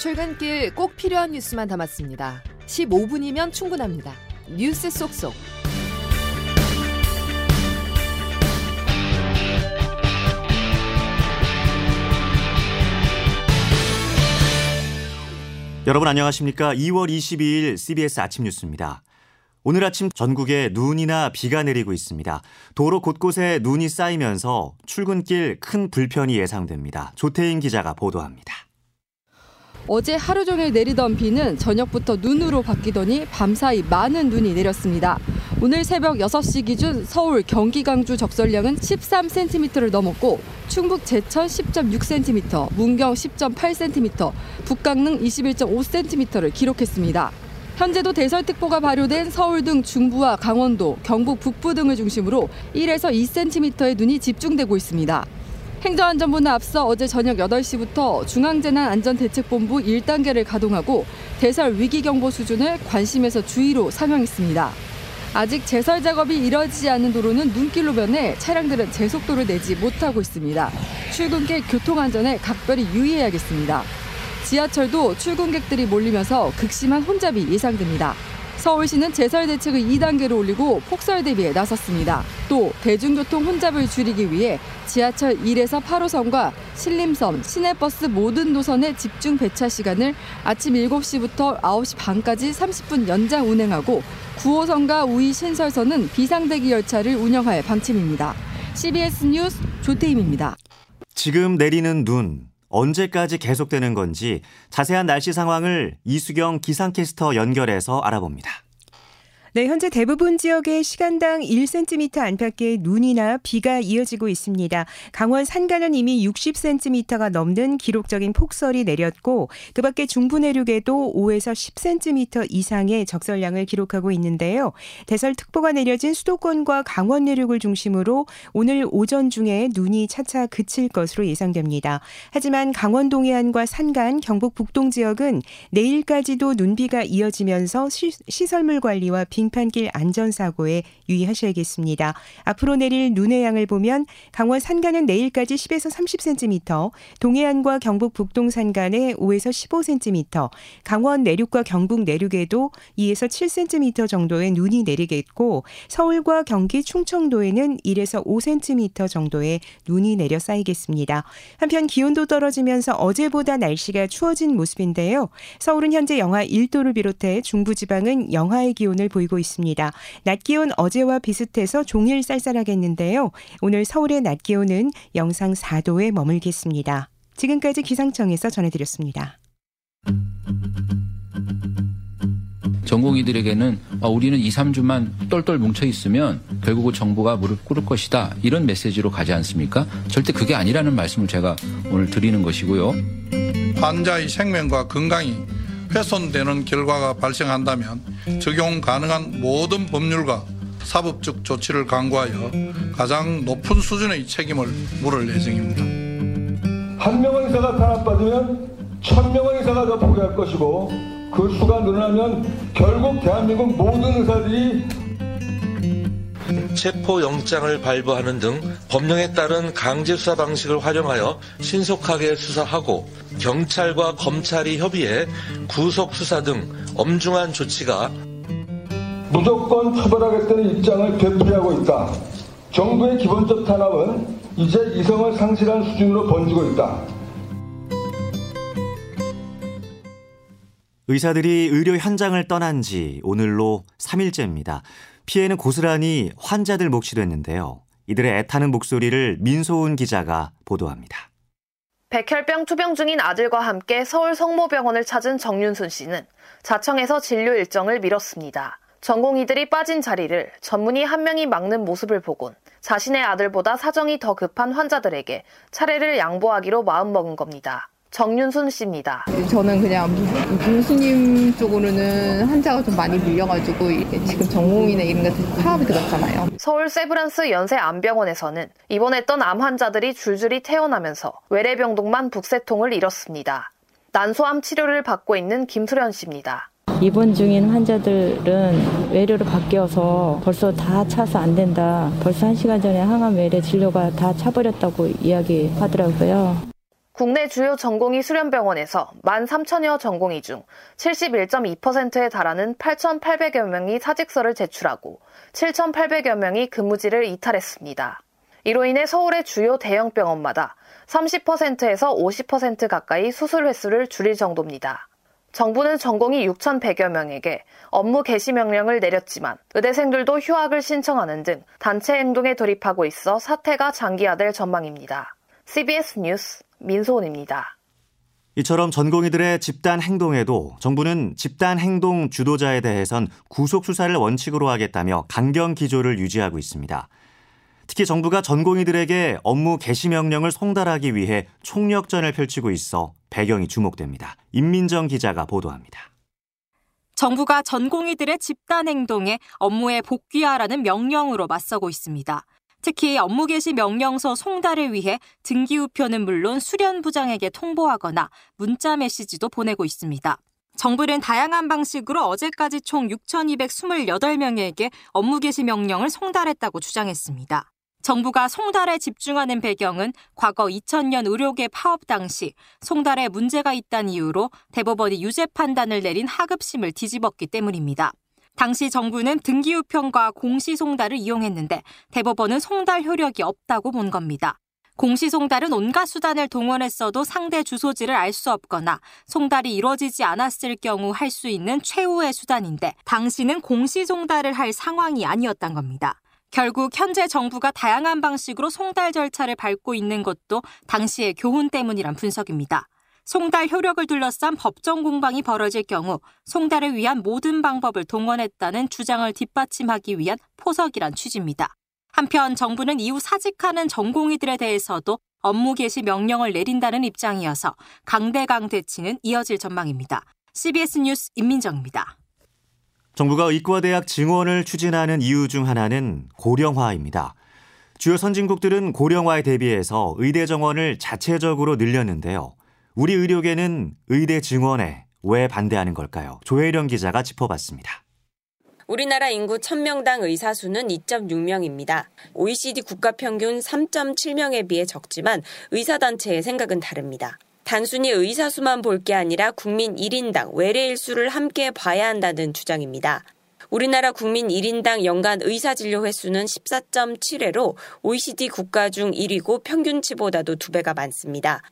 출근길 꼭 필요한 뉴스만 담았습니다. 15분이면 충분합니다. 뉴스 속속. 여러분 안녕하십니까? 2월 22일 CBS 아침 뉴스입니다. 오늘 아침 전국에 눈이나 비가 내리고 있습니다. 도로 곳곳에 눈이 쌓이면서 출근길 큰 불편이 예상됩니다. 조태인 기자가 보도합니다. 어제 하루 종일 내리던 비는 저녁부터 눈으로 바뀌더니 밤사이 많은 눈이 내렸습니다. 오늘 새벽 6시 기준 서울 경기 강주 적설량은 13cm를 넘었고 충북 제천 10.6cm, 문경 10.8cm, 북강릉 21.5cm를 기록했습니다. 현재도 대설특보가 발효된 서울 등 중부와 강원도, 경북 북부 등을 중심으로 1에서 2cm의 눈이 집중되고 있습니다. 행정안전부는 앞서 어제 저녁 8시부터 중앙재난안전대책본부 1단계를 가동하고 대설 위기경보 수준을 관심에서 주의로 상향했습니다. 아직 제설 작업이 이뤄지지 않은 도로는 눈길로 변해 차량들은 제속도를 내지 못하고 있습니다. 출근길 교통안전에 각별히 유의해야겠습니다. 지하철도 출근객들이 몰리면서 극심한 혼잡이 예상됩니다. 서울시는 제설 대책을 2단계로 올리고 폭설 대비에 나섰습니다. 또 대중교통 혼잡을 줄이기 위해 지하철 1에서 8호선과 신림선, 시내버스 모든 노선의 집중 배차 시간을 아침 7시부터 9시 반까지 30분 연장 운행하고 9호선과 우이 신설선은 비상대기 열차를 운영할 방침입니다. CBS 뉴스 조태임입니다. 지금 내리는 눈 언제까지 계속되는 건지 자세한 날씨 상황을 이수경 기상캐스터 연결해서 알아봅니다. 네, 현재 대부분 지역에 시간당 1cm 안팎의 눈이나 비가 이어지고 있습니다. 강원 산간은 이미 60cm가 넘는 기록적인 폭설이 내렸고 그 밖에 중부 내륙에도 5에서 10cm 이상의 적설량을 기록하고 있는데요. 대설특보가 내려진 수도권과 강원 내륙을 중심으로 오늘 오전 중에 눈이 차차 그칠 것으로 예상됩니다. 하지만 강원 동해안과 산간, 경북 북동 지역은 내일까지도 눈비가 이어지면서 시 설물 관리와 비 빙판길 안전사고에 유의하셔야겠습니다. 앞으로 내릴 눈의 양을 보면 강원 산간은 내일까지 10에서 30cm, 동해안과 경북 북동 산간에 5에서 15cm, 강원 내륙과 경북 내륙에도 2에서 7cm 정도의 눈이 내리겠고 서울과 경기 충청도에는 1에서 5cm 정도의 눈이 내려 쌓이겠습니다. 한편 기온도 떨어지면서 어제보다 날씨가 추워진 모습인데요. 서울은 현재 영하 1도를 비롯해 중부지방은 영하의 기온을 보이고 보이고 있습니다. 낮 기온 어제와 비슷해서 종일 쌀쌀하겠는데요. 오늘 서울의 낮 기온은 영상 4도에 머물겠습니다. 지금까지 기상청에서 전해드렸습니다. 전공의들에게는 아, 우리는 2, 3주만 똘똘 뭉쳐 있으면 결국은 정부가 무릎 꿇을 것이다. 이런 메시지로 가지 않습니까? 절대 그게 아니라는 말씀을 제가 오늘 드리는 것이고요. 환자의 생명과 건강이 훼손되는 결과가 발생한다면 적용 가능한 모든 법률과 사법적 조치를 강구하여 가장 높은 수준의 책임을 물을 예정입니다. 한 명의 의사가 탄압받으면 천 명의 의사가 더 포기할 것이고 그 수가 늘어나면 결국 대한민국 모든 의사들이 체포영장을 발부하는 등 법령에 따른 강제수사 방식을 활용하여 신속하게 수사하고 경찰과 검찰이 협의해 구속수사 등 엄중한 조치가 무조건 처벌하겠다는 입장을 되풀이하고 있다. 정부의 기본적 탄압은 이제 이성을 상실한 수준으로 번지고 있다. 의사들이 의료 현장을 떠난 지 오늘로 3일째입니다. 피해는 고스란히 환자들 몫이 됐는데요. 이들의 애타는 목소리를 민소은 기자가 보도합니다. 백혈병 투병 중인 아들과 함께 서울 성모병원을 찾은 정윤순 씨는 자청에서 진료 일정을 미뤘습니다. 전공의들이 빠진 자리를 전문의 한 명이 막는 모습을 보곤 자신의 아들보다 사정이 더 급한 환자들에게 차례를 양보하기로 마음먹은 겁니다. 정윤순 씨입니다. 저는 그냥 교수님 쪽으로는 환자가 좀 많이 밀려가지고 지금 전공의나 이런 게 파업이 들었잖아요. 서울 세브란스 연세 암병원에서는 입원했던 암 환자들이 줄줄이 태어나면서 외래병동만 북새통을 잃었습니다. 난소암 치료를 받고 있는 김수련 씨입니다. 입원 중인 환자들은 외래로 바뀌어서 벌써 다 차서 안 된다. 벌써 한 시간 전에 항암 외래 진료가 다 차버렸다고 이야기하더라고요. 국내 주요 전공의 수련병원에서 1만 3천여 전공의 중 71.2%에 달하는 8,800여 명이 사직서를 제출하고 7,800여 명이 근무지를 이탈했습니다. 이로 인해 서울의 주요 대형 병원마다 30%에서 50% 가까이 수술 횟수를 줄일 정도입니다. 정부는 전공의 6,100여 명에게 업무 개시 명령을 내렸지만 의대생들도 휴학을 신청하는 등 단체 행동에 돌입하고 있어 사태가 장기화될 전망입니다. CBS 뉴스 민소은입니다. 이처럼 전공의들의 집단 행동에도 정부는 집단 행동 주도자에 대해선 구속 수사를 원칙으로 하겠다며 강경 기조를 유지하고 있습니다. 특히 정부가 전공의들에게 업무 개시 명령을 송달하기 위해 총력전을 펼치고 있어 배경이 주목됩니다. 임민정 기자가 보도합니다. 정부가 전공의들의 집단 행동에 업무에 복귀하라는 명령으로 맞서고 있습니다. 특히 업무 개시 명령서 송달을 위해 등기우표는 물론 수련부장에게 통보하거나 문자 메시지도 보내고 있습니다. 정부는 다양한 방식으로 어제까지 총 6,228명에게 업무 개시 명령을 송달했다고 주장했습니다. 정부가 송달에 집중하는 배경은 과거 2000년 의료계 파업 당시 송달에 문제가 있다는 이유로 대법원이 유죄 판단을 내린 하급심을 뒤집었기 때문입니다. 당시 정부는 등기우편과 공시송달을 이용했는데 대법원은 송달 효력이 없다고 본 겁니다. 공시송달은 온갖 수단을 동원했어도 상대 주소지를 알 수 없거나 송달이 이뤄지지 않았을 경우 할 수 있는 최후의 수단인데 당시는 공시송달을 할 상황이 아니었단 겁니다. 결국 현재 정부가 다양한 방식으로 송달 절차를 밟고 있는 것도 당시의 교훈 때문이란 분석입니다. 송달 효력을 둘러싼 법정 공방이 벌어질 경우 송달을 위한 모든 방법을 동원했다는 주장을 뒷받침하기 위한 포석이란 취지입니다. 한편 정부는 이후 사직하는 전공의들에 대해서도 업무 개시 명령을 내린다는 입장이어서 강대강 대치는 이어질 전망입니다. CBS 뉴스 임민정입니다. 정부가 의과대학 증원을 추진하는 이유 중 하나는 고령화입니다. 주요 선진국들은 고령화에 대비해서 의대 정원을 자체적으로 늘렸는데요. 우리 의료계는 의대 증원에 왜 반대하는 걸까요? 조혜령 기자가 짚어봤습니다. 우리나라 인구 1000명당 의사 수는 2.6명입니다. OECD 국가 평균 3.7명에 비해 적지만 의사 단체의 생각은 다릅니다. 단순히 의사 수만 볼 게 아니라 국민 1인당 외래 일 수를 함께 봐야 한다는 주장입니다. 우리나라 국민 1인당 연간 의사 진료 횟수는 14.7회로 OECD 국가 중 1위고 평균치보다도 2배가 많습니다.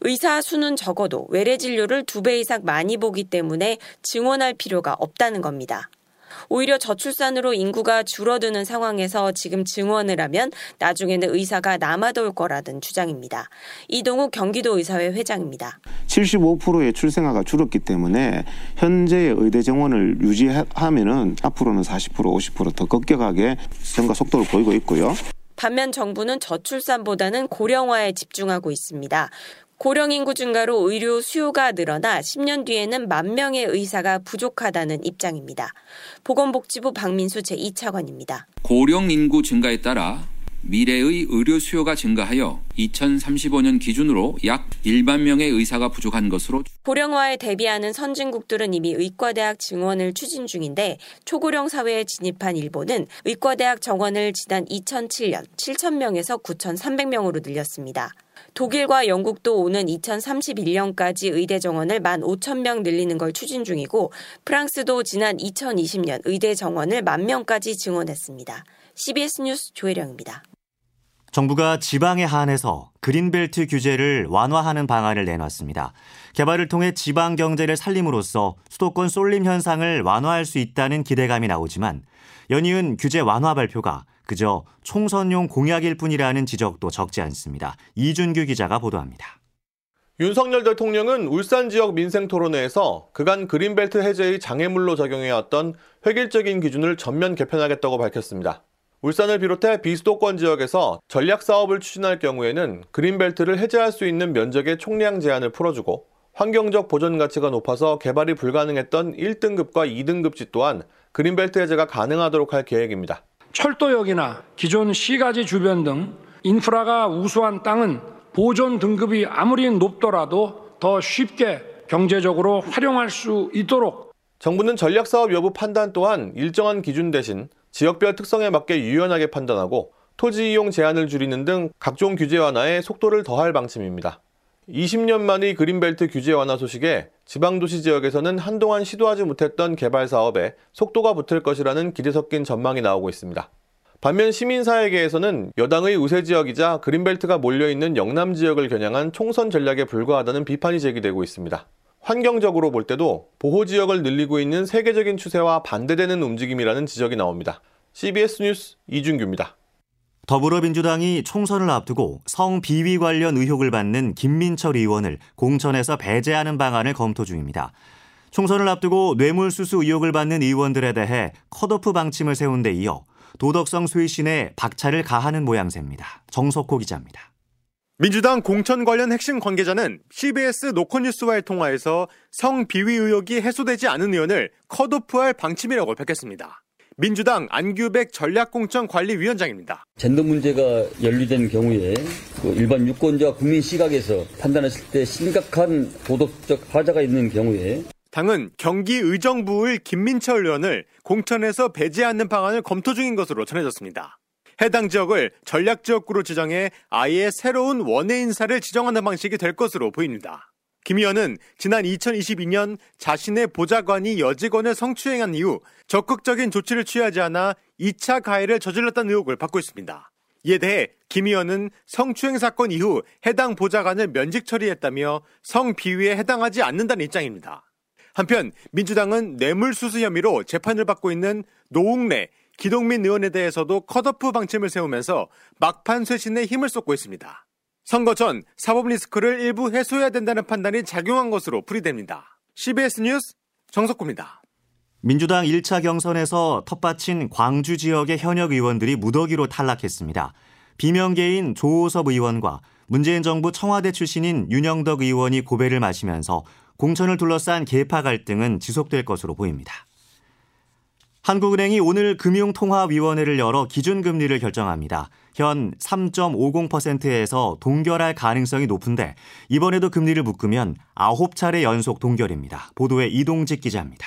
의사 수는 적어도 외래 진료를 2배 이상 많이 보기 때문에 증원할 필요가 없다는 겁니다. 오히려 저출산으로 인구가 줄어드는 상황에서 지금 증원을 하면 나중에는 의사가 남아돌 거라는 주장입니다. 이동욱 경기도 의사회 회장입니다. 75%의 출생아가 줄었기 때문에 현재의 의대 정원을 유지하면은 앞으로는 40% 50%더 급격하게 증가 속도를 보이고 있고요. 반면 정부는 저출산보다는 고령화에 집중하고 있습니다. 고령 인구 증가로 의료 수요가 늘어나 10년 뒤에는 만 명의 의사가 부족하다는 입장입니다. 보건복지부 박민수 제2차관입니다. 고령 인구 증가에 따라 미래의 의료 수요가 증가하여 2035년 기준으로 약 1만 명의 의사가 부족한 것으로 고령화에 대비하는 선진국들은 이미 의과대학 증원을 추진 중인데 초고령 사회에 진입한 일본은 의과대학 정원을 지난 2007년 7천 명에서 9,300명으로 늘렸습니다. 독일과 영국도 오는 2031년까지 의대 정원을 1만 5천 명 늘리는 걸 추진 중이고 프랑스도 지난 2020년 의대 정원을 만 명까지 증원했습니다. CBS 뉴스 조혜령입니다. 정부가 지방에 한해서 그린벨트 규제를 완화하는 방안을 내놨습니다. 개발을 통해 지방 경제를 살림으로써 수도권 쏠림 현상을 완화할 수 있다는 기대감이 나오지만 연이은 규제 완화 발표가 그저 총선용 공약일 뿐이라는 지적도 적지 않습니다. 이준규 기자가 보도합니다. 윤석열 대통령은 울산 지역 민생 토론회에서 그간 그린벨트 해제의 장애물로 적용해왔던 획일적인 기준을 전면 개편하겠다고 밝혔습니다. 울산을 비롯해 비수도권 지역에서 전략 사업을 추진할 경우에는 그린벨트를 해제할 수 있는 면적의 총량 제한을 풀어주고 환경적 보전 가치가 높아서 개발이 불가능했던 1등급과 2등급 지 또한 그린벨트 해제가 가능하도록 할 계획입니다. 철도역이나 기존 시가지 주변 등 인프라가 우수한 땅은 보존 등급이 아무리 높더라도 더 쉽게 경제적으로 활용할 수 있도록 정부는 전략 사업 여부 판단 또한 일정한 기준 대신 지역별 특성에 맞게 유연하게 판단하고 토지 이용 제한을 줄이는 등 각종 규제 완화에 속도를 더할 방침입니다. 20년 만의 그린벨트 규제 완화 소식에 지방도시 지역에서는 한동안 시도하지 못했던 개발 사업에 속도가 붙을 것이라는 기대 섞인 전망이 나오고 있습니다. 반면 시민사회계에서는 여당의 우세 지역이자 그린벨트가 몰려있는 영남 지역을 겨냥한 총선 전략에 불과하다는 비판이 제기되고 있습니다. 환경적으로 볼 때도 보호 지역을 늘리고 있는 세계적인 추세와 반대되는 움직임이라는 지적이 나옵니다. CBS 뉴스 이준규입니다. 더불어민주당이 총선을 앞두고 성비위 관련 의혹을 받는 김민철 의원을 공천에서 배제하는 방안을 검토 중입니다. 총선을 앞두고 뇌물수수 의혹을 받는 의원들에 대해 컷오프 방침을 세운 데 이어 도덕성 쇄신에 박차를 가하는 모양새입니다. 정석호 기자입니다. 민주당 공천 관련 핵심 관계자는 CBS 노컷뉴스와의 통화에서 성비위 의혹이 해소되지 않은 의원을 컷오프할 방침이라고 밝혔습니다. 민주당 안규백 전략공천관리위원장입니다. 젠더 문제가 연루된 경우에 그 일반 유권자 국민 시각에서 판단했을 때 심각한 도덕적 하자가 있는 경우에 당은 경기 의정부의 김민철 의원을 공천에서 배제하는 방안을 검토 중인 것으로 전해졌습니다. 해당 지역을 전략지역구로 지정해 아예 새로운 원외 인사를 지정하는 방식이 될 것으로 보입니다. 김 의원은 지난 2022년 자신의 보좌관이 여직원을 성추행한 이후 적극적인 조치를 취하지 않아 2차 가해를 저질렀다는 의혹을 받고 있습니다. 이에 대해 김 의원은 성추행 사건 이후 해당 보좌관을 면직 처리했다며 성비위에 해당하지 않는다는 입장입니다. 한편 민주당은 뇌물수수 혐의로 재판을 받고 있는 노웅래, 기동민 의원에 대해서도 컷오프 방침을 세우면서 막판 쇄신에 힘을 쏟고 있습니다. 선거 전 사법 리스크를 일부 해소해야 된다는 판단이 작용한 것으로 풀이됩니다. CBS 뉴스 정석구입니다. 민주당 1차 경선에서 텃밭인 광주 지역의 현역 의원들이 무더기로 탈락했습니다. 비명계인 조호섭 의원과 문재인 정부 청와대 출신인 윤영덕 의원이 고배를 마시면서 공천을 둘러싼 계파 갈등은 지속될 것으로 보입니다. 한국은행이 오늘 금융통화위원회를 열어 기준금리를 결정합니다. 현 3.50%에서 동결할 가능성이 높은데 이번에도 금리를 묶으면 9차례 연속 동결입니다. 보도에 이동직 기자입니다.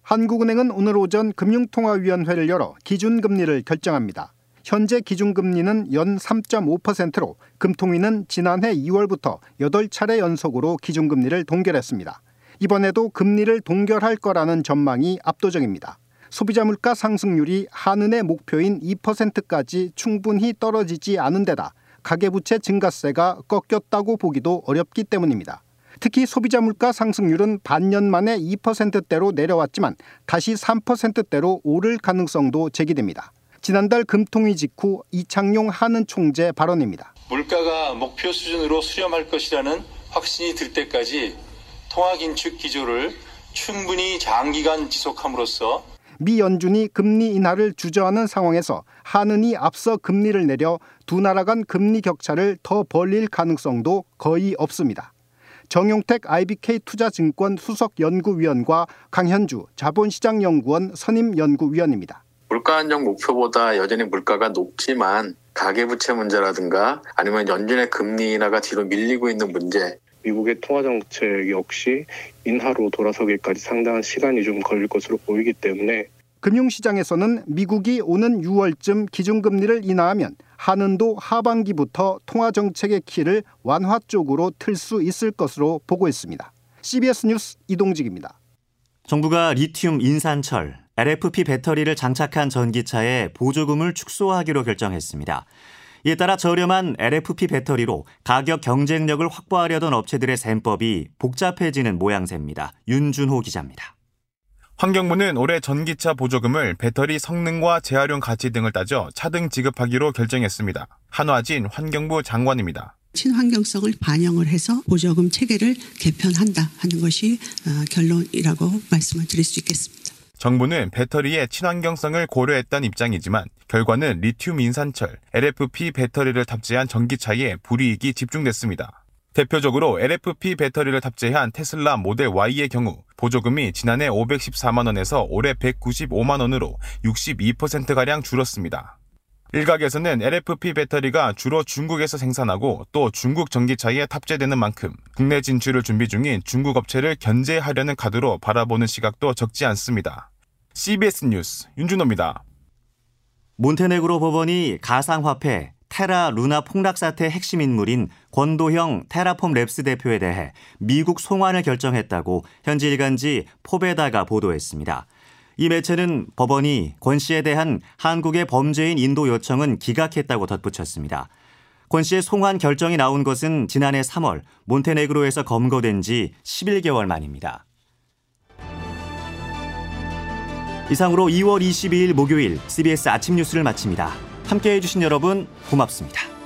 한국은행은 오늘 오전 금융통화위원회를 열어 기준금리를 결정합니다. 현재 기준금리는 연 3.5%로 금통위는 지난해 2월부터 8차례 연속으로 기준금리를 동결했습니다. 이번에도 금리를 동결할 거라는 전망이 압도적입니다. 소비자 물가 상승률이 한은의 목표인 2%까지 충분히 떨어지지 않은 데다 가계부채 증가세가 꺾였다고 보기도 어렵기 때문입니다. 특히 소비자 물가 상승률은 반년 만에 2%대로 내려왔지만 다시 3%대로 오를 가능성도 제기됩니다. 지난달 금통위 직후 이창용 한은 총재 발언입니다. 물가가 목표 수준으로 수렴할 것이라는 확신이 들 때까지 통화 긴축 기조를 충분히 장기간 지속함으로써 미 연준이 금리 인하를 주저하는 상황에서 한은이 앞서 금리를 내려 두 나라 간 금리 격차를 더 벌릴 가능성도 거의 없습니다. 정용택 IBK 투자증권 수석 연구위원과 강현주 자본시장 연구원 선임 연구위원입니다. 물가 안정 목표보다 여전히 물가가 높지만 가계부채 문제라든가 아니면 연준의 금리 인하가 뒤로 밀리고 있는 문제 미국의 통화 정책 역시 인하로 돌아서기까지 상당한 시간이 좀 걸릴 것으로 보이기 때문에 금융시장에서는 미국이 오는 6월쯤 기준금리를 인하하면 한은도 하반기부터 통화 정책의 키를 완화 쪽으로 틀 수 있을 것으로 보고 있습니다. CBS 뉴스 이동직입니다. 정부가 리튬 인산철 LFP 배터리를 장착한 전기차에 보조금을 축소하기로 결정했습니다. 이에 따라 저렴한 LFP 배터리로 가격 경쟁력을 확보하려던 업체들의 셈법이 복잡해지는 모양새입니다. 윤준호 기자입니다. 환경부는 올해 전기차 보조금을 배터리 성능과 재활용 가치 등을 따져 차등 지급하기로 결정했습니다. 한화진 환경부 장관입니다. 친환경성을 반영을 해서 보조금 체계를 개편한다 하는 것이 어, 결론이라고 말씀을 드릴 수 있겠습니다. 정부는 배터리의 친환경성을 고려했던 입장이지만 결과는 리튬 인산철 LFP 배터리를 탑재한 전기차에 불이익이 집중됐습니다. 대표적으로 LFP 배터리를 탑재한 테슬라 모델 Y의 경우 보조금이 지난해 514만 원에서 올해 195만 원으로 62%가량 줄었습니다. 일각에서는 LFP 배터리가 주로 중국에서 생산하고 또 중국 전기차에 탑재되는 만큼 국내 진출을 준비 중인 중국 업체를 견제하려는 카드로 바라보는 시각도 적지 않습니다. CBS 뉴스 윤준호입니다. 몬테네그로 법원이 가상화폐 테라 루나 폭락 사태 핵심 인물인 권도형 테라폼 랩스 대표에 대해 미국 송환을 결정했다고 현지 일간지 포베다가 보도했습니다. 이 매체는 법원이 권 씨에 대한 한국의 범죄인 인도 요청은 기각했다고 덧붙였습니다. 권 씨의 송환 결정이 나온 것은 지난해 3월 몬테네그로에서 검거된 지 11개월 만입니다. 이상으로 2월 22일 목요일 CBS 아침 뉴스를 마칩니다. 함께 해 주신 여러분 고맙습니다.